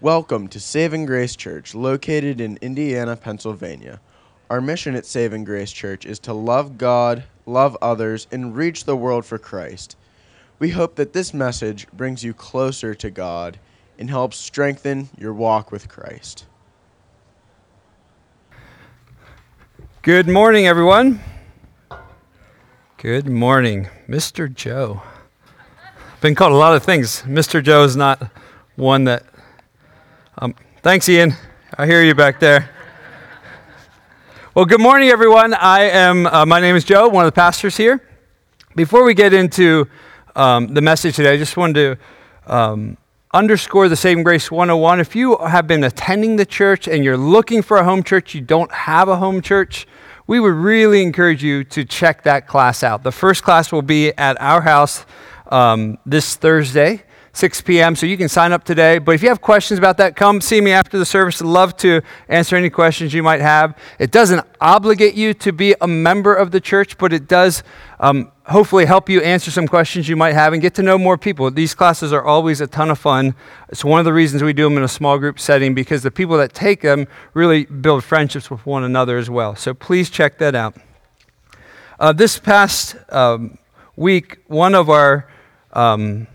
Welcome to Saving Grace Church, located in Indiana, Pennsylvania. Our mission at Saving Grace Church is to love God, love others, and reach the world for Christ. We hope that this message brings you closer to God and helps strengthen your walk with Christ. Good morning, everyone. Good morning, Mr. Joe. Been called a lot of things. Mr. Joe is not one that. Um, thanks, Ian. I hear you back there. Well, good morning, everyone. I am. Uh, my name is Joe, one of the pastors here. Before we get into um, the message today, I just wanted to um, underscore the Saving Grace 101. If you have been attending the church and you're looking for a home church, you don't have a home church, we would really encourage you to check that class out. The first class will be at our house um, this Thursday, 6 p.m. So you can sign up today. But if you have questions about that, come see me after the service. I'd love to answer any questions you might have. It doesn't obligate you to be a member of the church, but it does um, hopefully help you answer some questions you might have and get to know more people. These classes are always a ton of fun. It's one of the reasons we do them in a small group setting because the people that take them really build friendships with one another as well. So please check that out. Uh, this past um, week, one of our um,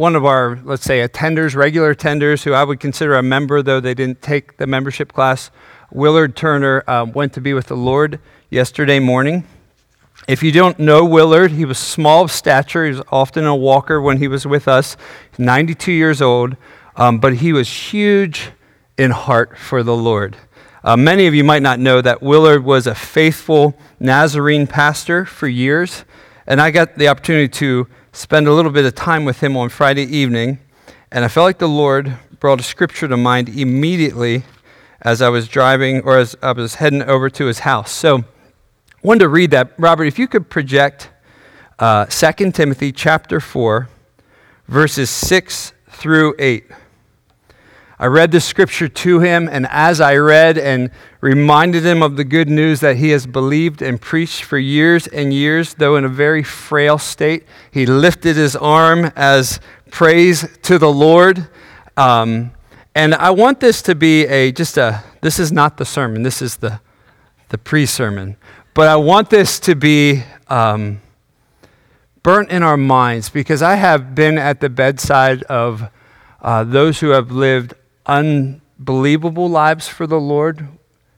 one of our, let's say, attenders, regular attenders, who I would consider a member, though they didn't take the membership class, Willard Turner, um, went to be with the Lord yesterday morning. If you don't know Willard, he was small of stature. He was often a walker when he was with us, 92 years old, um, but he was huge in heart for the Lord. Uh, many of you might not know that Willard was a faithful Nazarene pastor for years, and I got the opportunity to spend a little bit of time with him on Friday evening, and I felt like the Lord brought a scripture to mind immediately as I was driving or as I was heading over to his house. So I wanted to read that. Robert, if you could project uh, 2 Timothy chapter 4, verses 6 through 8. I read the scripture to him, and as I read and reminded him of the good news that he has believed and preached for years and years, though in a very frail state, he lifted his arm as praise to the Lord. Um, and I want this to be a just a, this is not the sermon, this is the, the pre sermon. But I want this to be um, burnt in our minds because I have been at the bedside of uh, those who have lived unbelievable lives for the Lord,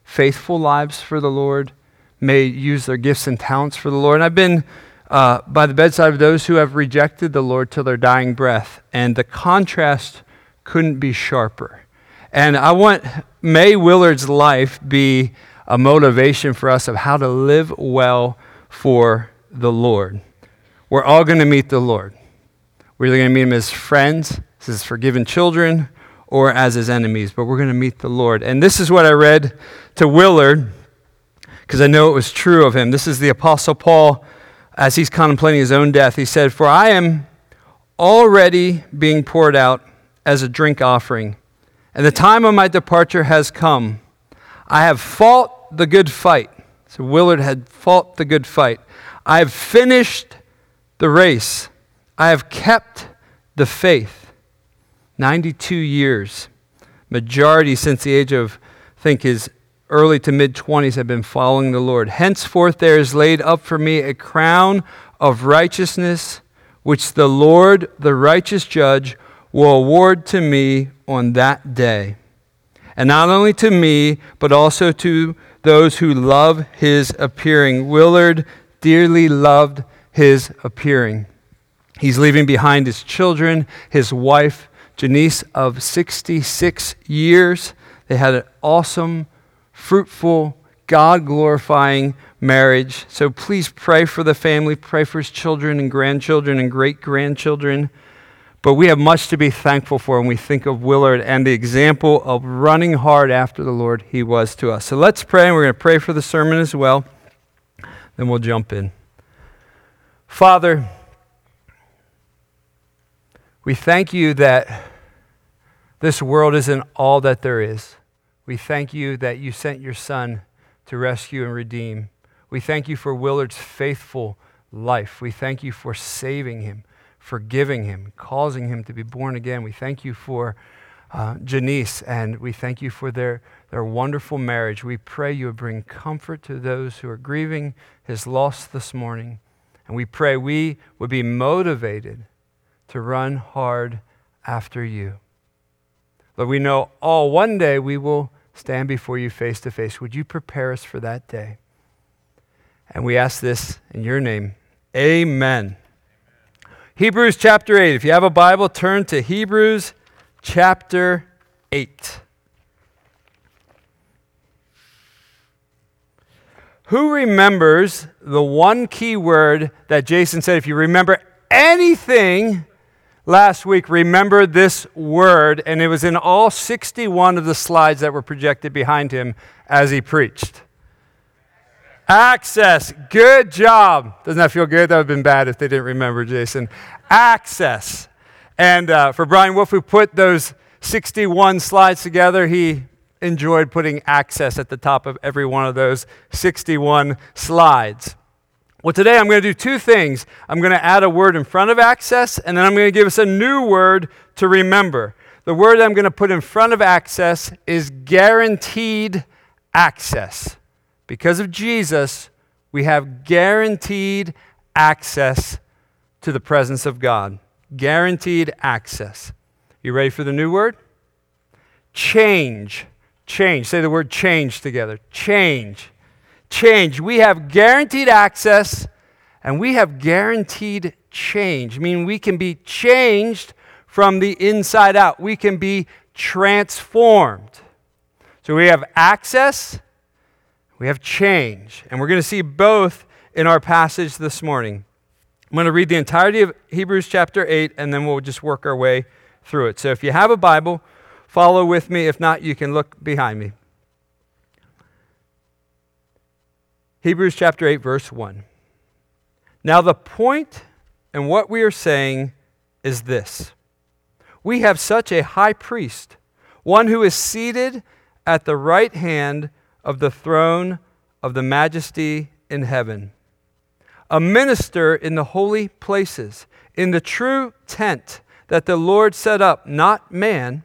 faithful lives for the Lord, may use their gifts and talents for the Lord. And I've been uh, by the bedside of those who have rejected the Lord till their dying breath, and the contrast couldn't be sharper. And I want May Willard's life be a motivation for us of how to live well for the Lord. We're all going to meet the Lord. We're either going to meet him as friends, as forgiven children, or as his enemies, but we're going to meet the Lord. And this is what I read to Willard because I know it was true of him. This is the Apostle Paul as he's contemplating his own death. He said, For I am already being poured out as a drink offering, and the time of my departure has come. I have fought the good fight. So Willard had fought the good fight. I have finished the race. I have kept the faith. 92 years. Majority since the age of, I think, his early to mid 20s have been following the Lord. Henceforth there is laid up for me a crown of righteousness, which the Lord, the righteous judge, will award to me on that day. And not only to me, but also to those who love his appearing. Willard dearly loved his appearing. He's leaving behind his children, his wife, Janice of 66 years. They had an awesome, fruitful, God glorifying marriage. So please pray for the family, pray for his children and grandchildren and great grandchildren. But we have much to be thankful for when we think of Willard and the example of running hard after the Lord he was to us. So let's pray, and we're going to pray for the sermon as well. Then we'll jump in. Father, we thank you that this world isn't all that there is. We thank you that you sent your son to rescue and redeem. We thank you for Willard's faithful life. We thank you for saving him, forgiving him, causing him to be born again. We thank you for uh, Janice, and we thank you for their, their wonderful marriage. We pray you would bring comfort to those who are grieving his loss this morning. And we pray we would be motivated to run hard after you. Lord, we know all one day we will stand before you face to face. Would you prepare us for that day? And we ask this in your name. Amen. Hebrews chapter 8. If you have a Bible, turn to Hebrews chapter 8. Who remembers the one key word that Jason said? If you remember anything last week, remember this word, and it was in all 61 of the slides that were projected behind him as he preached. Access. Good job. Doesn't that feel good? That would have been bad if they didn't remember, Jason. Access. And uh, for Brian Wolf, who put those 61 slides together, he enjoyed putting access at the top of every one of those 61 slides. Well, today I'm going to do two things. I'm going to add a word in front of access, and then I'm going to give us a new word to remember. The word I'm going to put in front of access is guaranteed access. Because of Jesus, we have guaranteed access to the presence of God. Guaranteed access. You ready for the new word? Change. Change. Say the word change together. Change. Change. We have guaranteed access and we have guaranteed change. I mean, we can be changed from the inside out, we can be transformed. So we have access, we have change. And we're going to see both in our passage this morning. I'm going to read the entirety of Hebrews chapter 8, and then we'll just work our way through it. So if you have a Bible, follow with me. If not, you can look behind me. Hebrews chapter 8, verse 1. Now, the point and what we are saying is this We have such a high priest, one who is seated at the right hand of the throne of the majesty in heaven a minister in the holy places, in the true tent that the Lord set up, not man.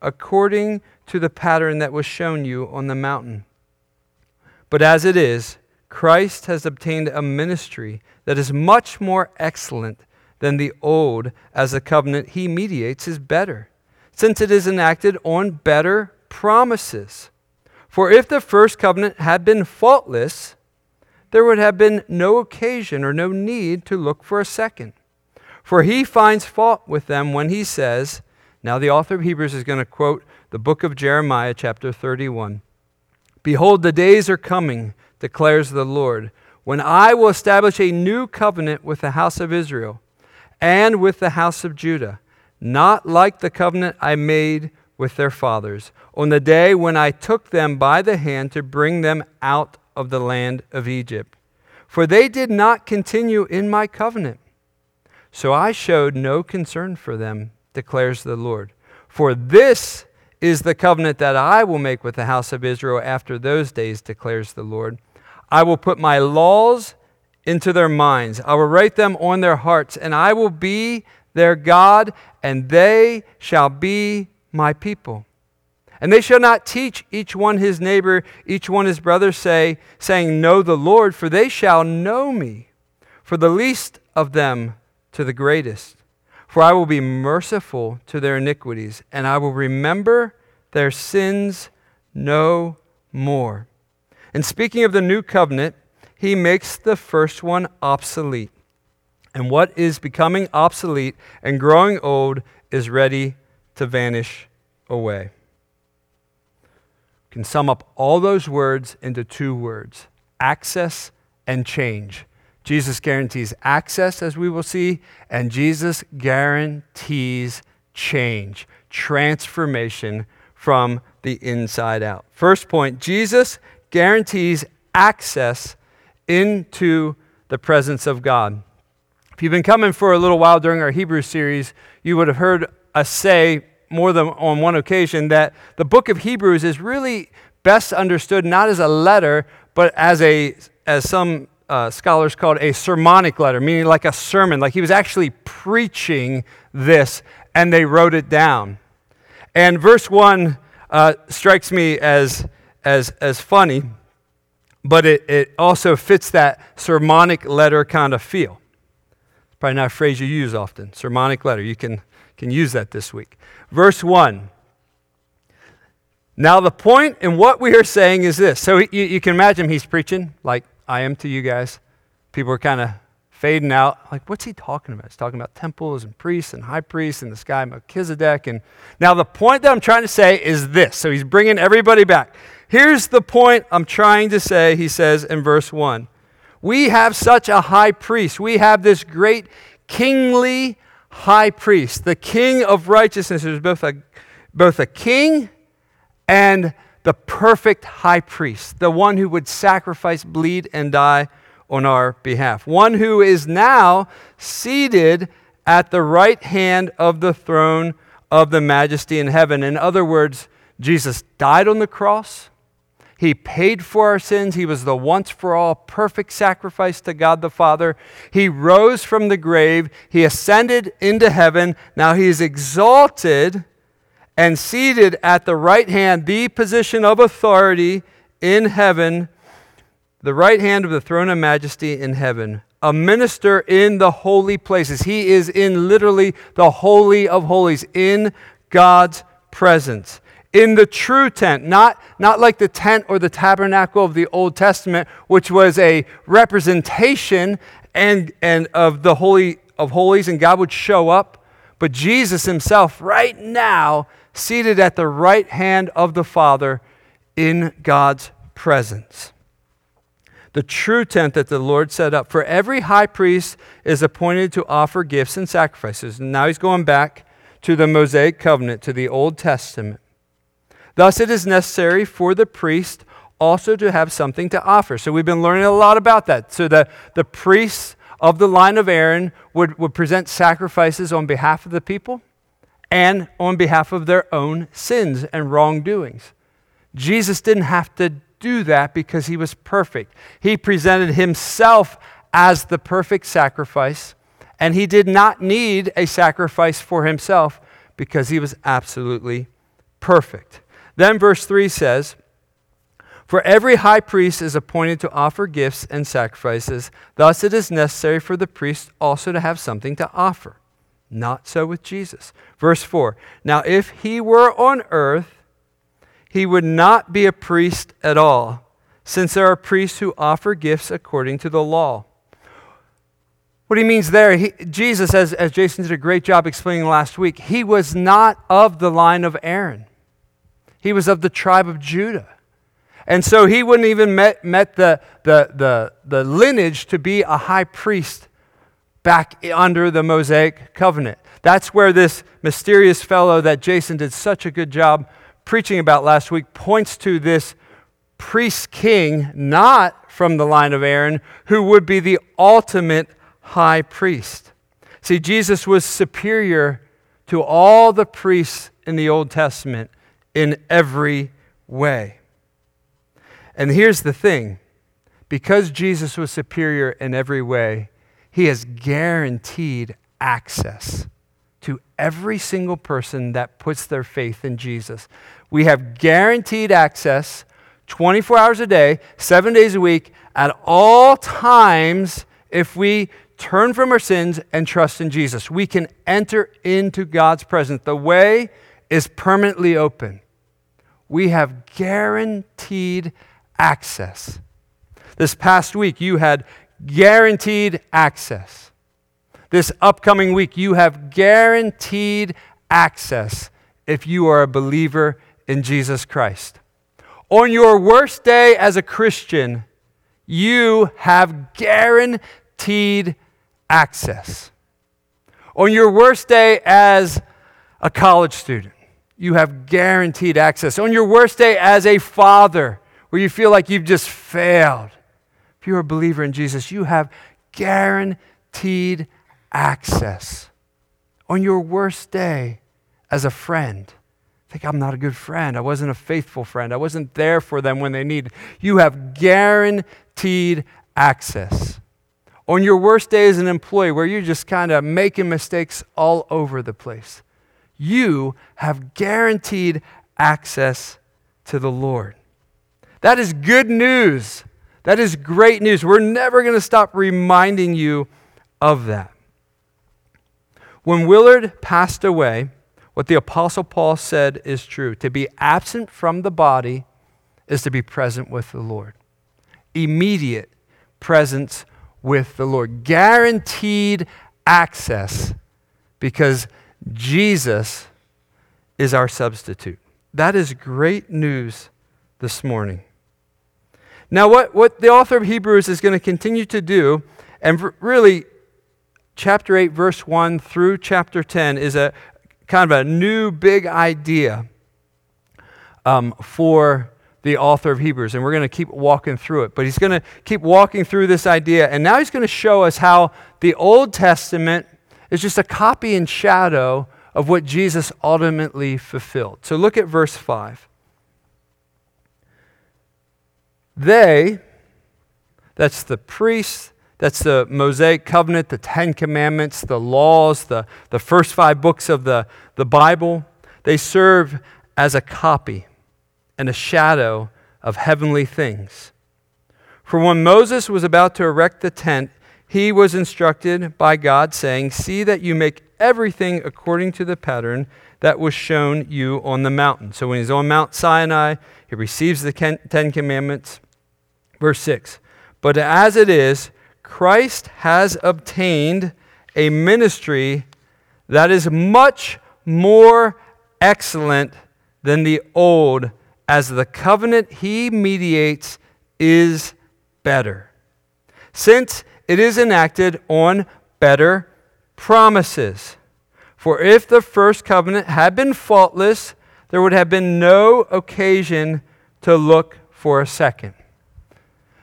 according to the pattern that was shown you on the mountain. But as it is, Christ has obtained a ministry that is much more excellent than the old, as the covenant he mediates is better, since it is enacted on better promises. For if the first covenant had been faultless, there would have been no occasion or no need to look for a second. For he finds fault with them when he says, now the author of Hebrews is going to quote the book of Jeremiah, chapter 31. Behold, the days are coming, declares the Lord, when I will establish a new covenant with the house of Israel and with the house of Judah, not like the covenant I made with their fathers on the day when I took them by the hand to bring them out of the land of Egypt. For they did not continue in my covenant. So I showed no concern for them, declares the Lord. For this is the covenant that I will make with the house of Israel after those days, declares the Lord. I will put my laws into their minds, I will write them on their hearts, and I will be their God, and they shall be my people. And they shall not teach each one his neighbor, each one his brother, say, saying, Know the Lord, for they shall know me, for the least of them to the greatest. For I will be merciful to their iniquities, and I will remember their sins no more. And speaking of the new covenant, he makes the first one obsolete. And what is becoming obsolete and growing old is ready to vanish away can sum up all those words into two words access and change. Jesus guarantees access, as we will see, and Jesus guarantees change, transformation from the inside out. First point Jesus guarantees access into the presence of God. If you've been coming for a little while during our Hebrew series, you would have heard us say more than on one occasion that the book of Hebrews is really best understood not as a letter, but as a as some uh, scholars call it a sermonic letter, meaning like a sermon, like he was actually preaching this, and they wrote it down. And verse one uh, strikes me as as as funny, but it, it also fits that sermonic letter kind of feel. It's probably not a phrase you use often. Sermonic letter. You can can use that this week. Verse 1. Now, the point in what we are saying is this. So you, you can imagine he's preaching like I am to you guys. People are kind of fading out. Like, what's he talking about? He's talking about temples and priests and high priests and this guy Melchizedek. And now, the point that I'm trying to say is this. So he's bringing everybody back. Here's the point I'm trying to say, he says in verse 1. We have such a high priest. We have this great kingly high priest, the king of righteousness, who's both a, both a king and the perfect high priest, the one who would sacrifice, bleed, and die on our behalf. One who is now seated at the right hand of the throne of the majesty in heaven. In other words, Jesus died on the cross. He paid for our sins. He was the once for all perfect sacrifice to God the Father. He rose from the grave. He ascended into heaven. Now he is exalted and seated at the right hand, the position of authority in heaven, the right hand of the throne of majesty in heaven. A minister in the holy places. He is in literally the holy of holies, in God's presence in the true tent, not, not like the tent or the tabernacle of the Old Testament, which was a representation and, and of the Holy of Holies, and God would show up. But Jesus himself, right now, seated at the right hand of the Father in God's presence. The true tent that the Lord set up. For every high priest is appointed to offer gifts and sacrifices. And now he's going back to the Mosaic covenant, to the Old Testament. Thus, it is necessary for the priest also to have something to offer. So, we've been learning a lot about that. So, the, the priests of the line of Aaron would, would present sacrifices on behalf of the people and on behalf of their own sins and wrongdoings. Jesus didn't have to do that because he was perfect. He presented himself as the perfect sacrifice, and he did not need a sacrifice for himself because he was absolutely perfect. Then verse 3 says, For every high priest is appointed to offer gifts and sacrifices. Thus it is necessary for the priest also to have something to offer. Not so with Jesus. Verse 4 Now, if he were on earth, he would not be a priest at all, since there are priests who offer gifts according to the law. What he means there, he, Jesus, as, as Jason did a great job explaining last week, he was not of the line of Aaron. He was of the tribe of Judah. And so he wouldn't even met, met the, the, the, the lineage to be a high priest back under the Mosaic covenant. That's where this mysterious fellow that Jason did such a good job preaching about last week points to this priest king, not from the line of Aaron, who would be the ultimate high priest. See, Jesus was superior to all the priests in the Old Testament in every way. And here's the thing because Jesus was superior in every way, he has guaranteed access to every single person that puts their faith in Jesus. We have guaranteed access 24 hours a day, seven days a week, at all times if we turn from our sins and trust in Jesus. We can enter into God's presence. The way is permanently open we have guaranteed access. This past week, you had guaranteed access. This upcoming week, you have guaranteed access if you are a believer in Jesus Christ. On your worst day as a Christian, you have guaranteed access. On your worst day as a college student, you have guaranteed access. On your worst day as a father, where you feel like you've just failed, if you're a believer in Jesus, you have guaranteed access. On your worst day as a friend, think I'm not a good friend. I wasn't a faithful friend. I wasn't there for them when they needed. You have guaranteed access. On your worst day as an employee, where you're just kind of making mistakes all over the place, you have guaranteed access to the Lord. That is good news. That is great news. We're never going to stop reminding you of that. When Willard passed away, what the Apostle Paul said is true. To be absent from the body is to be present with the Lord. Immediate presence with the Lord. Guaranteed access because Jesus is our substitute. That is great news this morning. Now, what, what the author of Hebrews is going to continue to do, and really, chapter 8, verse 1 through chapter 10 is a kind of a new big idea um, for the author of Hebrews, and we're going to keep walking through it. But he's going to keep walking through this idea, and now he's going to show us how the Old Testament is just a copy and shadow of what Jesus ultimately fulfilled. So look at verse 5. They, that's the priests, that's the Mosaic covenant, the Ten Commandments, the laws, the, the first five books of the, the Bible, they serve as a copy and a shadow of heavenly things. For when Moses was about to erect the tent, he was instructed by God, saying, See that you make everything according to the pattern that was shown you on the mountain. So when he's on Mount Sinai, he receives the Ten Commandments. Verse 6 But as it is, Christ has obtained a ministry that is much more excellent than the old, as the covenant he mediates is better, since it is enacted on better promises. For if the first covenant had been faultless, there would have been no occasion to look for a second.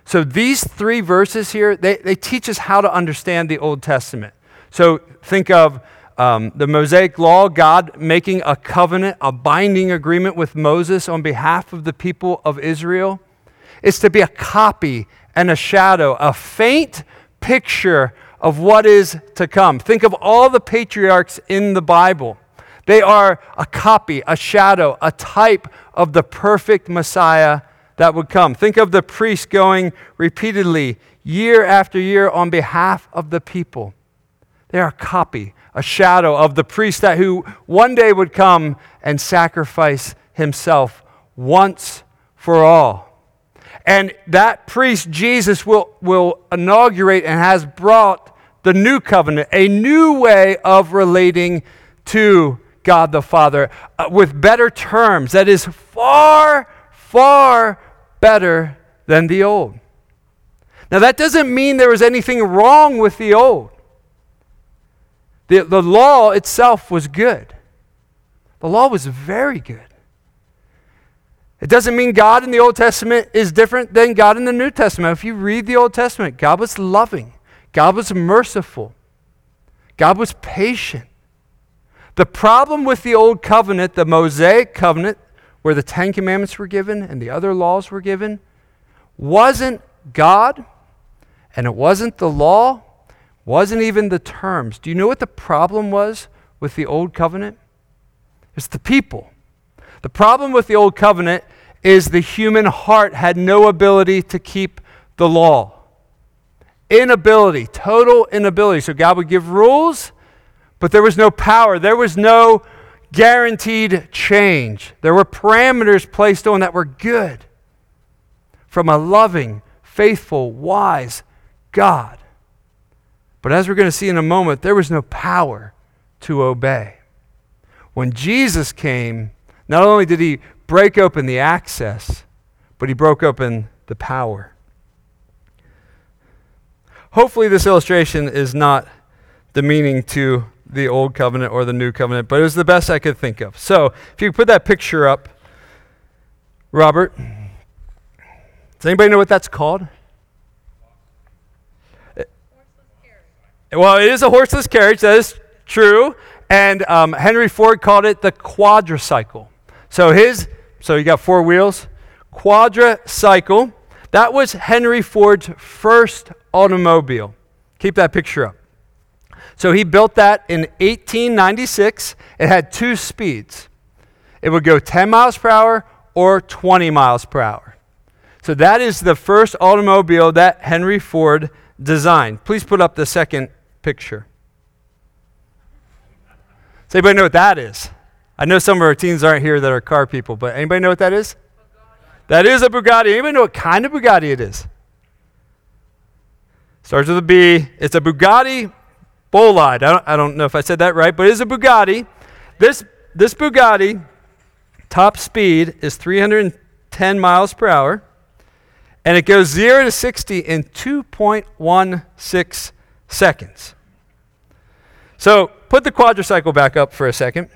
So these three verses here, they, they teach us how to understand the Old Testament. So think of um, the Mosaic Law, God making a covenant, a binding agreement with Moses on behalf of the people of Israel. It's to be a copy and a shadow, a faint picture of what is to come. Think of all the patriarchs in the Bible. They are a copy, a shadow, a type of the perfect Messiah that would come. Think of the priest going repeatedly, year after year, on behalf of the people. They are a copy, a shadow of the priest that who one day would come and sacrifice himself once for all. And that priest, Jesus, will, will inaugurate and has brought the new covenant, a new way of relating to God the Father uh, with better terms that is far, far better than the old. Now, that doesn't mean there was anything wrong with the old. The, the law itself was good, the law was very good. It doesn't mean God in the Old Testament is different than God in the New Testament. If you read the Old Testament, God was loving, God was merciful, God was patient. The problem with the Old Covenant, the Mosaic Covenant, where the Ten Commandments were given and the other laws were given wasn't God and it wasn't the law, wasn't even the terms. Do you know what the problem was with the Old Covenant? It's the people. The problem with the Old Covenant is the human heart had no ability to keep the law. Inability, total inability. So God would give rules, but there was no power. There was no guaranteed change. There were parameters placed on that were good from a loving, faithful, wise God. But as we're going to see in a moment, there was no power to obey. When Jesus came, not only did he break open the access, but he broke open the power. Hopefully, this illustration is not demeaning to the old covenant or the new covenant, but it was the best I could think of. So, if you put that picture up, Robert, does anybody know what that's called? Well, it is a horseless carriage. That is true. And um, Henry Ford called it the quadricycle. So his, so you got four wheels, quadricycle. That was Henry Ford's first automobile. Keep that picture up. So he built that in 1896. It had two speeds. It would go 10 miles per hour or 20 miles per hour. So that is the first automobile that Henry Ford designed. Please put up the second picture. Does anybody know what that is? I know some of our teens aren't here that are car people, but anybody know what that is? Bugatti. That is a Bugatti. Anybody know what kind of Bugatti it is? Starts with a B. It's a Bugatti Bolide. I don't, I don't know if I said that right, but it is a Bugatti. This, this Bugatti, top speed is 310 miles per hour, and it goes 0 to 60 in 2.16 seconds. So put the quadricycle back up for a second.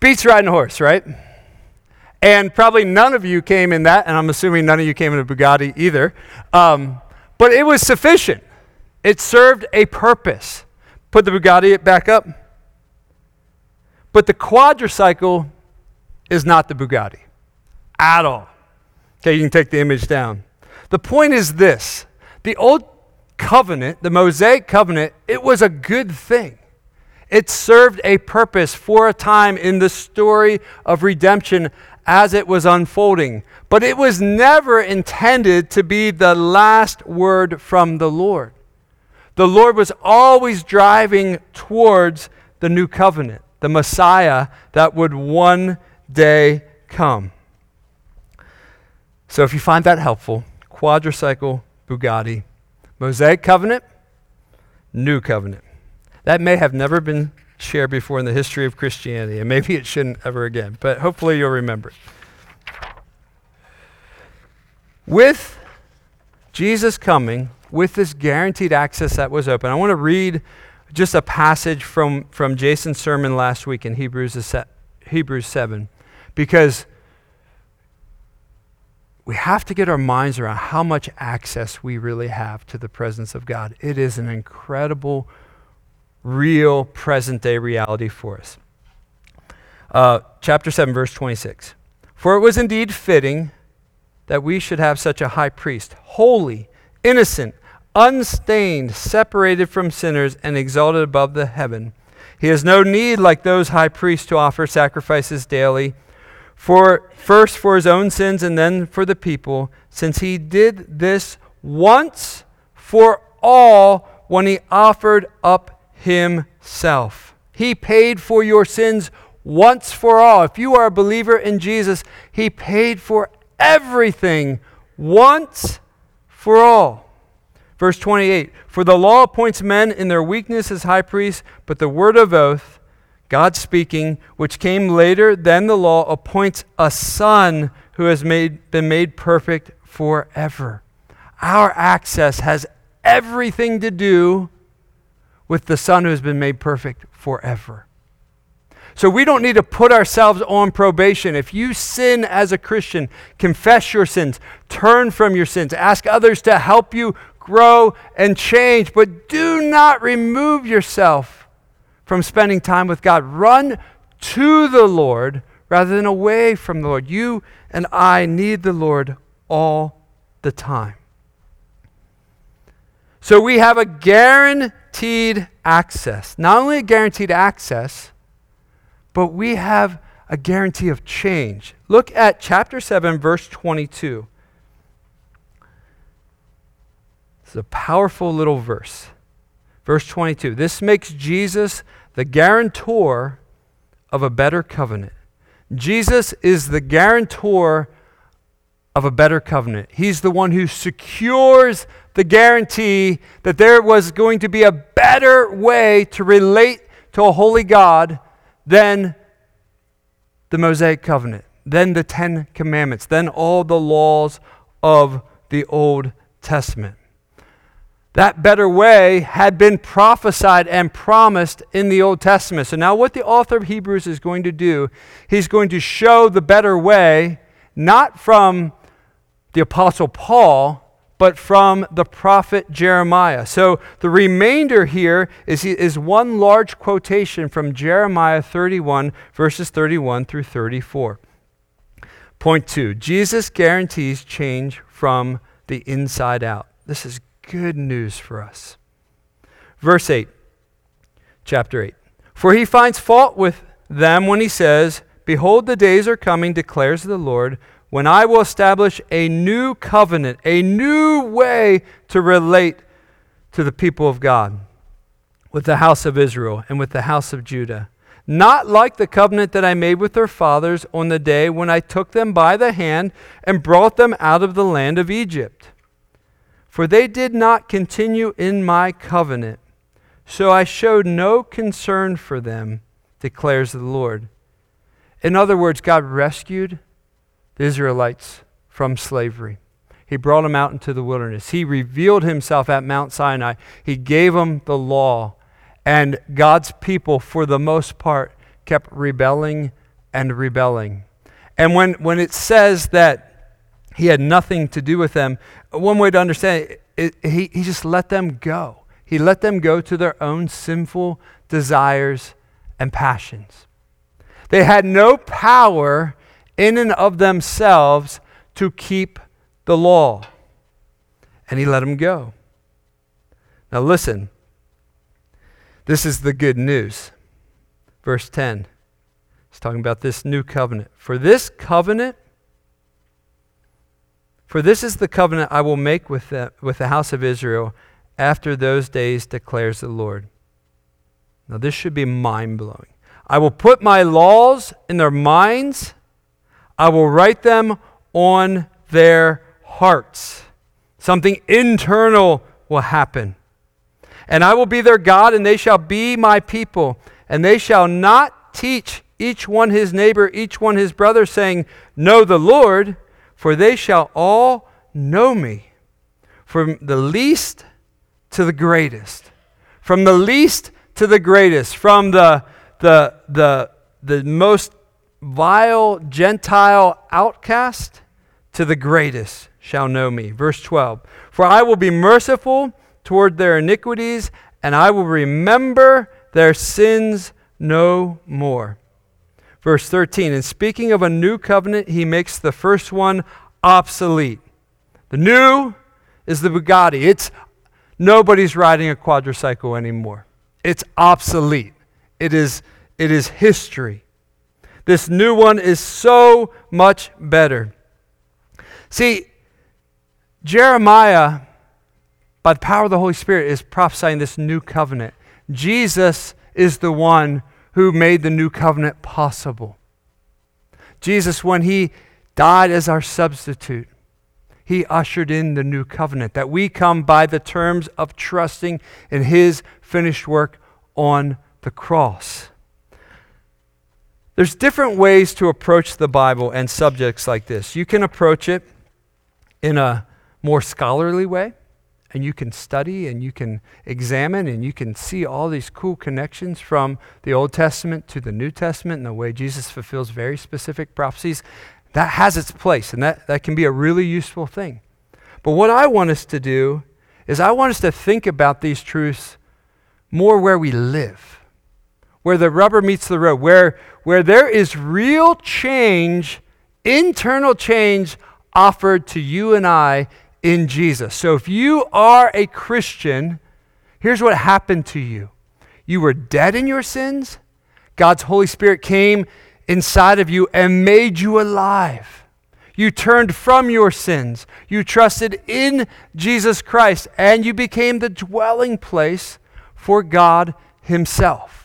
Beats riding a horse, right? And probably none of you came in that, and I'm assuming none of you came in a Bugatti either. Um, but it was sufficient. It served a purpose. Put the Bugatti back up. But the quadricycle is not the Bugatti at all. Okay, you can take the image down. The point is this the old covenant, the Mosaic covenant, it was a good thing. It served a purpose for a time in the story of redemption as it was unfolding. But it was never intended to be the last word from the Lord. The Lord was always driving towards the new covenant, the Messiah that would one day come. So if you find that helpful, quadricycle Bugatti, Mosaic covenant, new covenant. That may have never been shared before in the history of Christianity, and maybe it shouldn't ever again, but hopefully you'll remember it. With Jesus coming, with this guaranteed access that was open, I want to read just a passage from, from Jason's sermon last week in Hebrews, Hebrews 7, because we have to get our minds around how much access we really have to the presence of God. It is an incredible, real, present day reality for us. Uh, chapter 7, verse 26. For it was indeed fitting that we should have such a high priest, holy, innocent, unstained, separated from sinners, and exalted above the heaven. He has no need, like those high priests, to offer sacrifices daily for first for his own sins and then for the people, since he did this once for all when he offered up himself. He paid for your sins once for all. If you are a believer in Jesus, he paid for everything once for all. Verse 28 For the law appoints men in their weakness as high priests, but the word of oath God speaking, which came later than the law, appoints a son who has made, been made perfect forever. Our access has everything to do with the son who has been made perfect forever. So we don't need to put ourselves on probation. If you sin as a Christian, confess your sins, turn from your sins, ask others to help you grow and change, but do not remove yourself from spending time with God. Run to the Lord rather than away from the Lord. You and I need the Lord all the time. So we have a guaranteed access. Not only a guaranteed access, but we have a guarantee of change. Look at chapter 7, verse 22. It's a powerful little verse. Verse 22. This makes Jesus the guarantor of a better covenant. Jesus is the guarantor of a better covenant. He's the one who secures the guarantee that there was going to be a better way to relate to a holy God than the Mosaic covenant, then the Ten Commandments, then all the laws of the Old Testament. That better way had been prophesied and promised in the Old Testament. So now, what the author of Hebrews is going to do, he's going to show the better way, not from the Apostle Paul, but from the prophet Jeremiah. So the remainder here is, is one large quotation from Jeremiah 31, verses 31 through 34. Point two Jesus guarantees change from the inside out. This is good news for us. Verse 8, chapter 8. For he finds fault with them when he says, Behold, the days are coming, declares the Lord, when I will establish a new covenant, a new way to relate to the people of God with the house of Israel and with the house of Judah. Not like the covenant that I made with their fathers on the day when I took them by the hand and brought them out of the land of Egypt for they did not continue in my covenant. So I showed no concern for them, declares the Lord. In other words, God rescued the Israelites from slavery. He brought them out into the wilderness. He revealed himself at Mount Sinai. He gave them the law. And God's people, for the most part, kept rebelling and rebelling. And when, when it says that he had nothing to do with them. One way to understand it, it, he, he just let them go. He let them go to their own sinful desires and passions. They had no power in and of themselves to keep the law. And he let them go. Now, listen. This is the good news. Verse 10. He's talking about this new covenant. For this covenant for this is the covenant I will make with the, with the house of Israel after those days, declares the Lord. Now, this should be mind blowing. I will put my laws in their minds, I will write them on their hearts. Something internal will happen. And I will be their God, and they shall be my people. And they shall not teach each one his neighbor, each one his brother, saying, Know the Lord for they shall all know me, from the least to the greatest. From the least to the greatest, from the, the, the, the most vile Gentile outcast to the greatest shall know me. Verse 12 For I will be merciful toward their iniquities, and I will remember their sins no more. Verse 13, and speaking of a new covenant, he makes the first one obsolete. The new is the Bugatti. It's nobody's riding a quadricycle anymore. It's obsolete. It is, it is history. This new one is so much better. See, Jeremiah, by the power of the Holy Spirit, is prophesying this new covenant. Jesus is the one who made the new covenant possible. Jesus, when he died as our substitute, he ushered in the new covenant that we come by the terms of trusting in his finished work on the cross. There's different ways to approach the Bible and subjects like this. You can approach it in a more scholarly way and you can study and you can examine and you can see all these cool connections from the Old Testament to the New Testament and the way Jesus fulfills very specific prophecies. That has its place and that, that can be a really useful thing. But what I want us to do is I want us to think about these truths more where we live, where the rubber meets the road, where, where there is real change, internal change offered to you and I in Jesus. So if you are a Christian, here's what happened to you you were dead in your sins. God's Holy Spirit came inside of you and made you alive. You turned from your sins. You trusted in Jesus Christ, and you became the dwelling place for God Himself.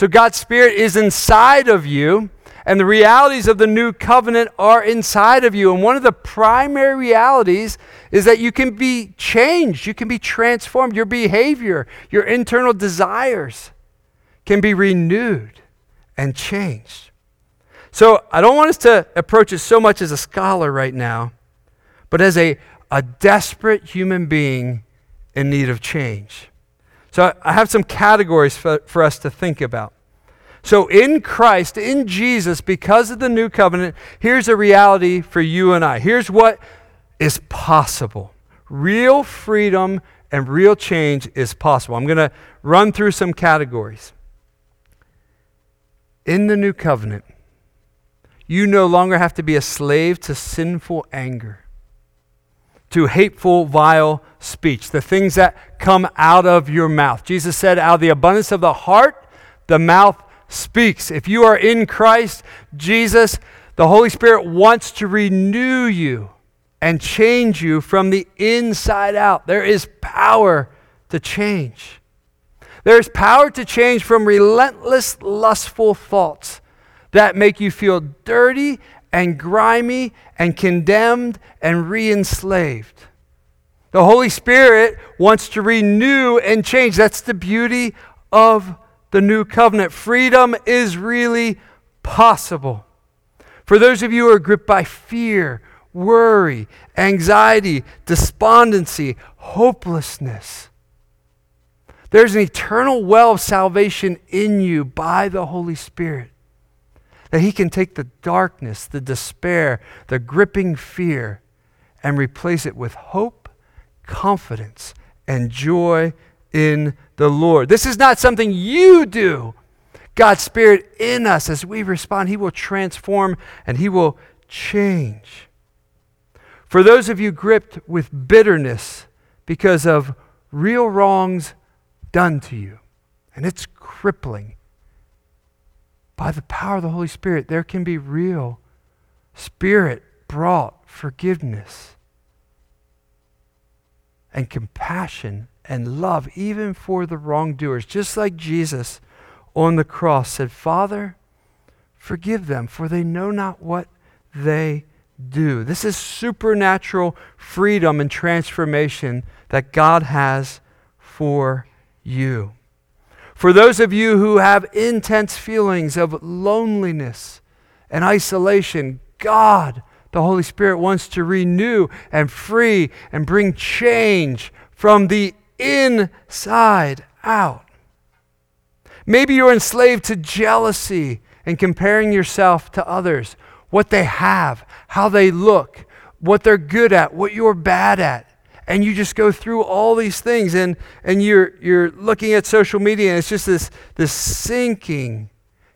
So God's Spirit is inside of you, and the realities of the new covenant are inside of you. And one of the primary realities is that you can be changed, you can be transformed. Your behavior, your internal desires can be renewed and changed. So I don't want us to approach it so much as a scholar right now, but as a, a desperate human being in need of change. So I have some categories for, for us to think about. So, in Christ, in Jesus, because of the new covenant, here's a reality for you and I. Here's what is possible real freedom and real change is possible. I'm going to run through some categories. In the new covenant, you no longer have to be a slave to sinful anger, to hateful, vile speech, the things that come out of your mouth. Jesus said, out of the abundance of the heart, the mouth speaks. If you are in Christ, Jesus, the Holy Spirit wants to renew you and change you from the inside out. There is power to change. There is power to change from relentless, lustful thoughts that make you feel dirty and grimy and condemned and re enslaved. The Holy Spirit wants to renew and change. That's the beauty of the new covenant. Freedom is really possible. For those of you who are gripped by fear, worry, anxiety, despondency, hopelessness, there's an eternal well of salvation in you by the Holy Spirit. That He can take the darkness, the despair, the gripping fear, and replace it with hope, confidence, and joy in the Lord. This is not something you do. God's Spirit in us, as we respond, He will transform and He will change. For those of you gripped with bitterness because of real wrongs done to you, and it's crippling, by the power of the Holy Spirit, there can be real Spirit brought forgiveness and compassion and love, even for the wrongdoers. Just like Jesus on the cross said, Father, forgive them, for they know not what they do. This is supernatural freedom and transformation that God has for you. For those of you who have intense feelings of loneliness and isolation, God, the Holy Spirit, wants to renew and free and bring change from the inside out. Maybe you're enslaved to jealousy and comparing yourself to others, what they have, how they look, what they're good at, what you're bad at. And you just go through all these things and, and you're, you're looking at social media and it's just this, this sinking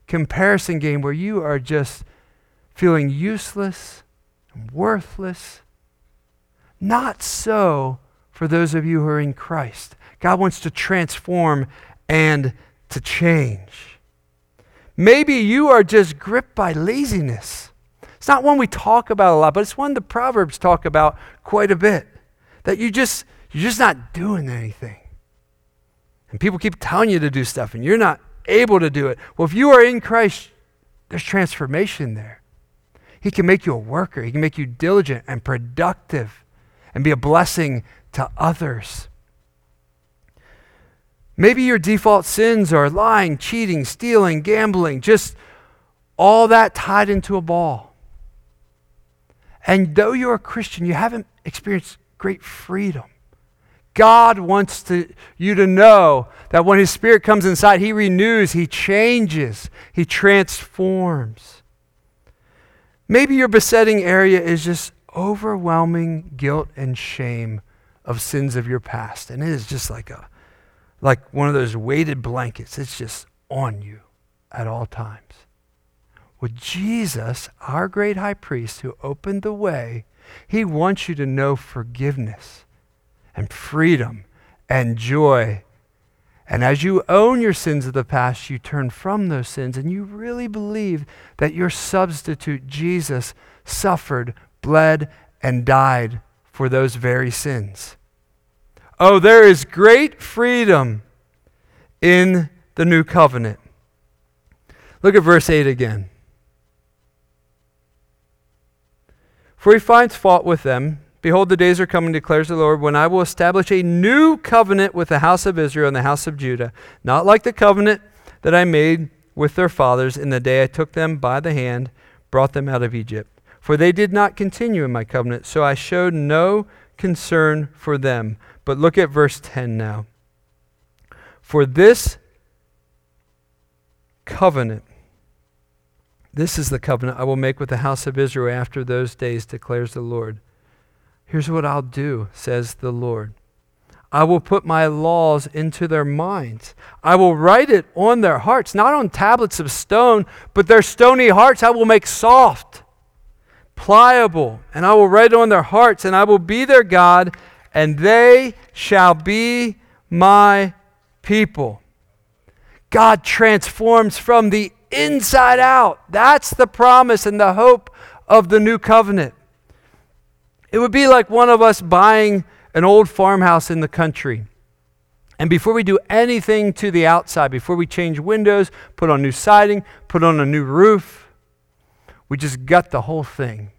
comparison game where you are just feeling useless and worthless. Not so for those of you who are in Christ. God wants to transform and to change. Maybe you are just gripped by laziness. It's not one we talk about a lot, but it's one the Proverbs talk about quite a bit. That you just you're just not doing anything. And people keep telling you to do stuff and you're not able to do it. Well, if you are in Christ, there's transformation there. He can make you a worker. He can make you diligent and productive and be a blessing to others. Maybe your default sins are lying, cheating, stealing, gambling, just all that tied into a ball. And though you're a Christian, you haven't experienced great freedom. God wants to, you to know that when His Spirit comes inside, He renews, He changes, He transforms. Maybe your besetting area is just overwhelming guilt and shame of sins of your past. And it is just like a like one of those weighted blankets. It's just on you at all times. With Jesus, our great high priest who opened the way, he wants you to know forgiveness and freedom and joy. And as you own your sins of the past, you turn from those sins and you really believe that your substitute, Jesus, suffered, bled, and died for those very sins. Oh, there is great freedom in the new covenant. Look at verse 8 again. For he finds fault with them. Behold, the days are coming, declares the Lord, when I will establish a new covenant with the house of Israel and the house of Judah, not like the covenant that I made with their fathers in the day I took them by the hand, brought them out of Egypt. For they did not continue in my covenant, so I showed no concern for them, But look at verse 10 now. For this covenant, this is the covenant I will make with the house of Israel after those days, declares the Lord. Here's what I'll do, says the Lord. I will put my laws into their minds. I will write it on their hearts, not on tablets of stone, but their stony hearts I will make soft, pliable, and I will write it on their hearts, and I will be their God, and they shall be my people. God transforms from the inside out. That's the promise and the hope of the new covenant. It would be like one of us buying an old farmhouse in the country. And before we do anything to the outside, before we change windows, put on new siding, put on a new roof, we just gut the whole thing.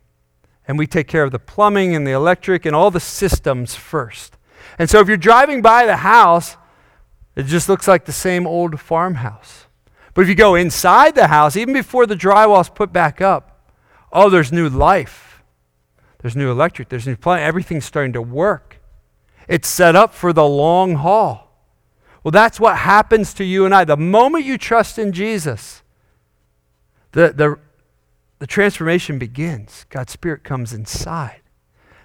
And we take care of the plumbing and the electric and all the systems first. And so if you're driving by the house, it just looks like the same old farmhouse. But if you go inside the house, even before the drywall's put back up, oh, there's new life. There's new electric, there's new plumbing, everything's starting to work. It's set up for the long haul. Well, that's what happens to you and I. The moment you trust in Jesus, the, the, the transformation begins. God's Spirit comes inside.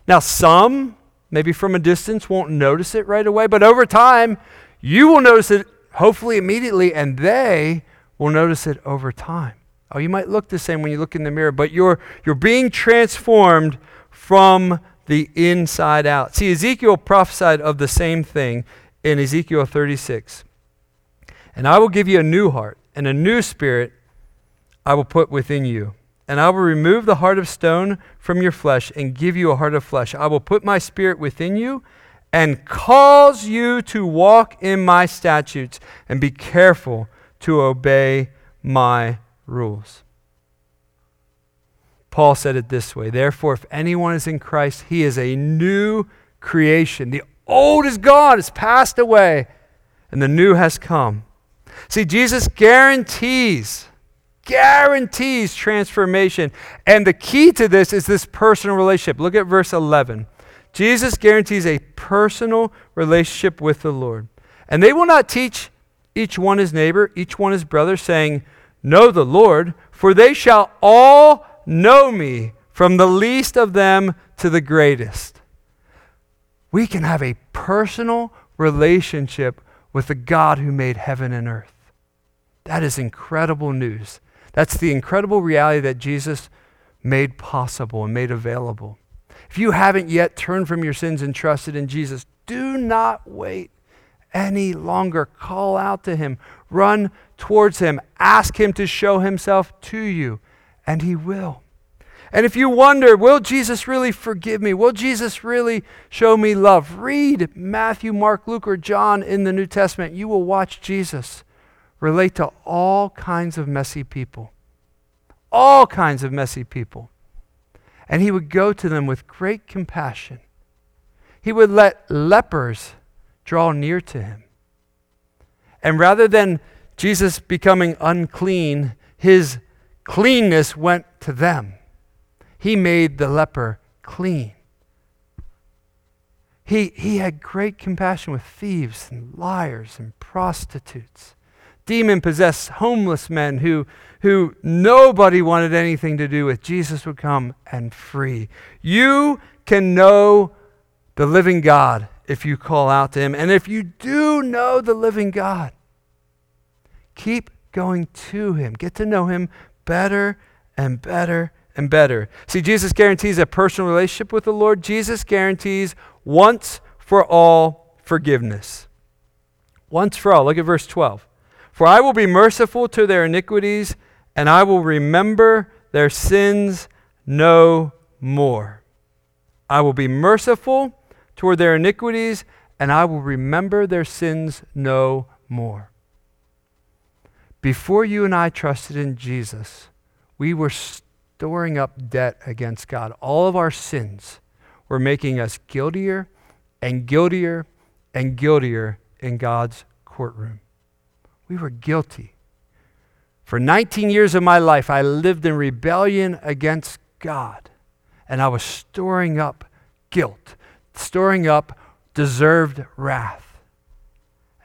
Now, some, maybe from a distance, won't notice it right away, but over time, you will notice it hopefully immediately, and they will notice it over time. Oh, you might look the same when you look in the mirror, but you're, you're being transformed from the inside out. See, Ezekiel prophesied of the same thing in Ezekiel 36. And I will give you a new heart, and a new spirit I will put within you. And I will remove the heart of stone from your flesh and give you a heart of flesh. I will put my spirit within you and cause you to walk in my statutes and be careful to obey my rules. Paul said it this way Therefore, if anyone is in Christ, he is a new creation. The old is gone, it's passed away, and the new has come. See, Jesus guarantees, guarantees transformation. And the key to this is this personal relationship. Look at verse 11. Jesus guarantees a personal relationship with the Lord. And they will not teach each one his neighbor, each one his brother, saying, Know the Lord, for they shall all know me, from the least of them to the greatest. We can have a personal relationship with the God who made heaven and earth. That is incredible news. That's the incredible reality that Jesus made possible and made available. If you haven't yet turned from your sins and trusted in Jesus, do not wait any longer. Call out to him, run towards him, ask him to show himself to you, and he will. And if you wonder, will Jesus really forgive me? Will Jesus really show me love? Read Matthew, Mark, Luke, or John in the New Testament. You will watch Jesus relate to all kinds of messy people. All kinds of messy people and he would go to them with great compassion. He would let lepers draw near to him. And rather than Jesus becoming unclean, his cleanness went to them. He made the leper clean. He, he had great compassion with thieves and liars and prostitutes, demon possessed homeless men who who nobody wanted anything to do with, Jesus would come and free. You can know the living God if you call out to him. And if you do know the living God, keep going to him. Get to know him better and better and better. See, Jesus guarantees a personal relationship with the Lord. Jesus guarantees once for all forgiveness. Once for all. Look at verse 12. For I will be merciful to their iniquities and I will remember their sins no more. I will be merciful toward their iniquities, and I will remember their sins no more. Before you and I trusted in Jesus, we were storing up debt against God. All of our sins were making us guiltier and guiltier and guiltier in God's courtroom. We were guilty. For 19 years of my life, I lived in rebellion against God. And I was storing up guilt, storing up deserved wrath.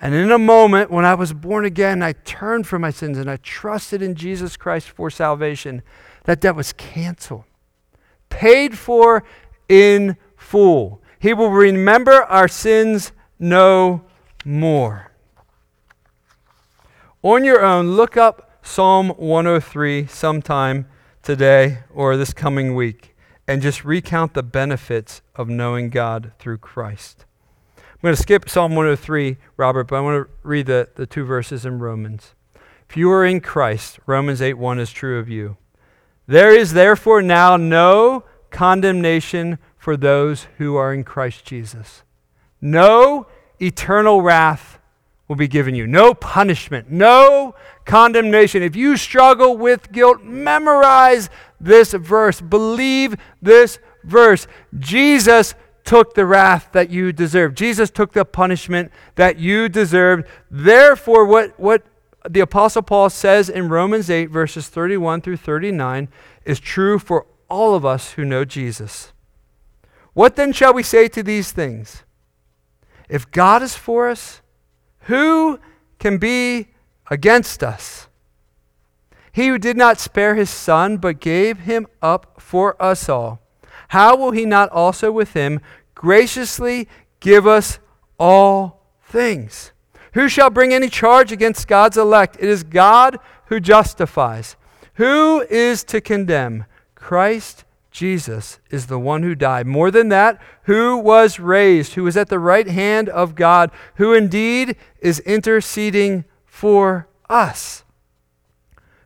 And in a moment, when I was born again, I turned from my sins and I trusted in Jesus Christ for salvation. That debt was canceled, paid for in full. He will remember our sins no more. On your own, look up Psalm 103 sometime today or this coming week and just recount the benefits of knowing God through Christ. I'm going to skip Psalm 103, Robert, but I want to read the, the two verses in Romans. If you are in Christ, Romans 8 1 is true of you. There is therefore now no condemnation for those who are in Christ Jesus. No eternal wrath will be given you. No punishment, no condemnation. If you struggle with guilt, memorize this verse. Believe this verse. Jesus took the wrath that you deserved. Jesus took the punishment that you deserved. Therefore, what, what the Apostle Paul says in Romans 8, verses 31 through 39, is true for all of us who know Jesus. What then shall we say to these things? If God is for us, who can be against us? He who did not spare his son, but gave him up for us all how will he not also with him graciously give us all things? Who shall bring any charge against God's elect? It is God who justifies. Who is to condemn? Christ Jesus is the one who died. More than that, who was raised, who is at the right hand of God, who indeed is interceding for us.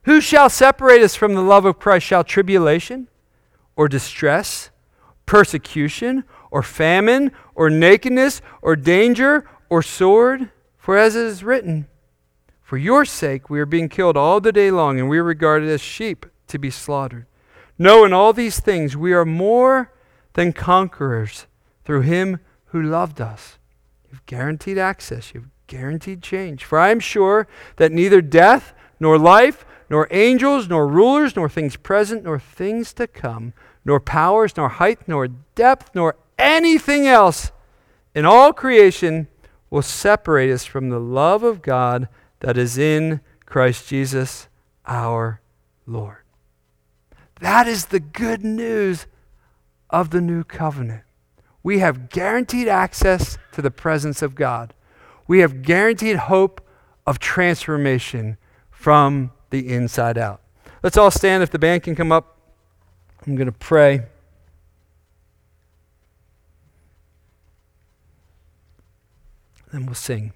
Who shall separate us from the love of Christ? Shall tribulation or distress, persecution, or famine, or nakedness, or danger, or sword? For as it is written, For your sake we are being killed all the day long, and we are regarded as sheep to be slaughtered. No, in all these things we are more than conquerors through him who loved us. You've guaranteed access, you've guaranteed change. For I am sure that neither death, nor life, nor angels, nor rulers, nor things present, nor things to come nor powers, nor height, nor depth, nor anything else in all creation will separate us from the love of God that is in Christ Jesus our Lord. That is the good news of the new covenant. We have guaranteed access to the presence of God. We have guaranteed hope of transformation from the inside out. Let's all stand if the band can come up. I'm going to pray. Then we'll sing.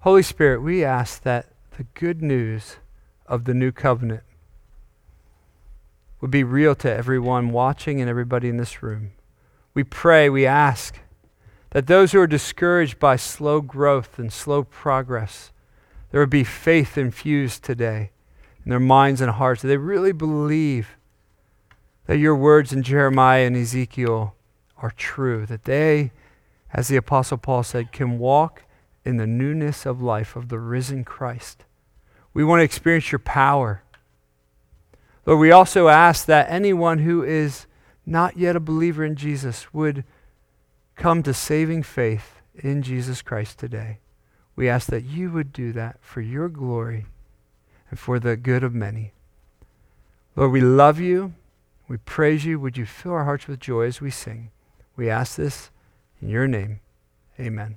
Holy Spirit, we ask that the good news of the new covenant would be real to everyone watching and everybody in this room. We pray, we ask that those who are discouraged by slow growth and slow progress, there would be faith infused today in their minds and hearts. That They really believe that your words in Jeremiah and Ezekiel are true, that they, as the Apostle Paul said, can walk in the newness of life of the risen Christ. We want to experience your power. Lord, we also ask that anyone who is not yet a believer in Jesus would come to saving faith in Jesus Christ today. We ask that you would do that for your glory and for the good of many. Lord, we love you. We praise you. Would you fill our hearts with joy as we sing? We ask this in your name. Amen.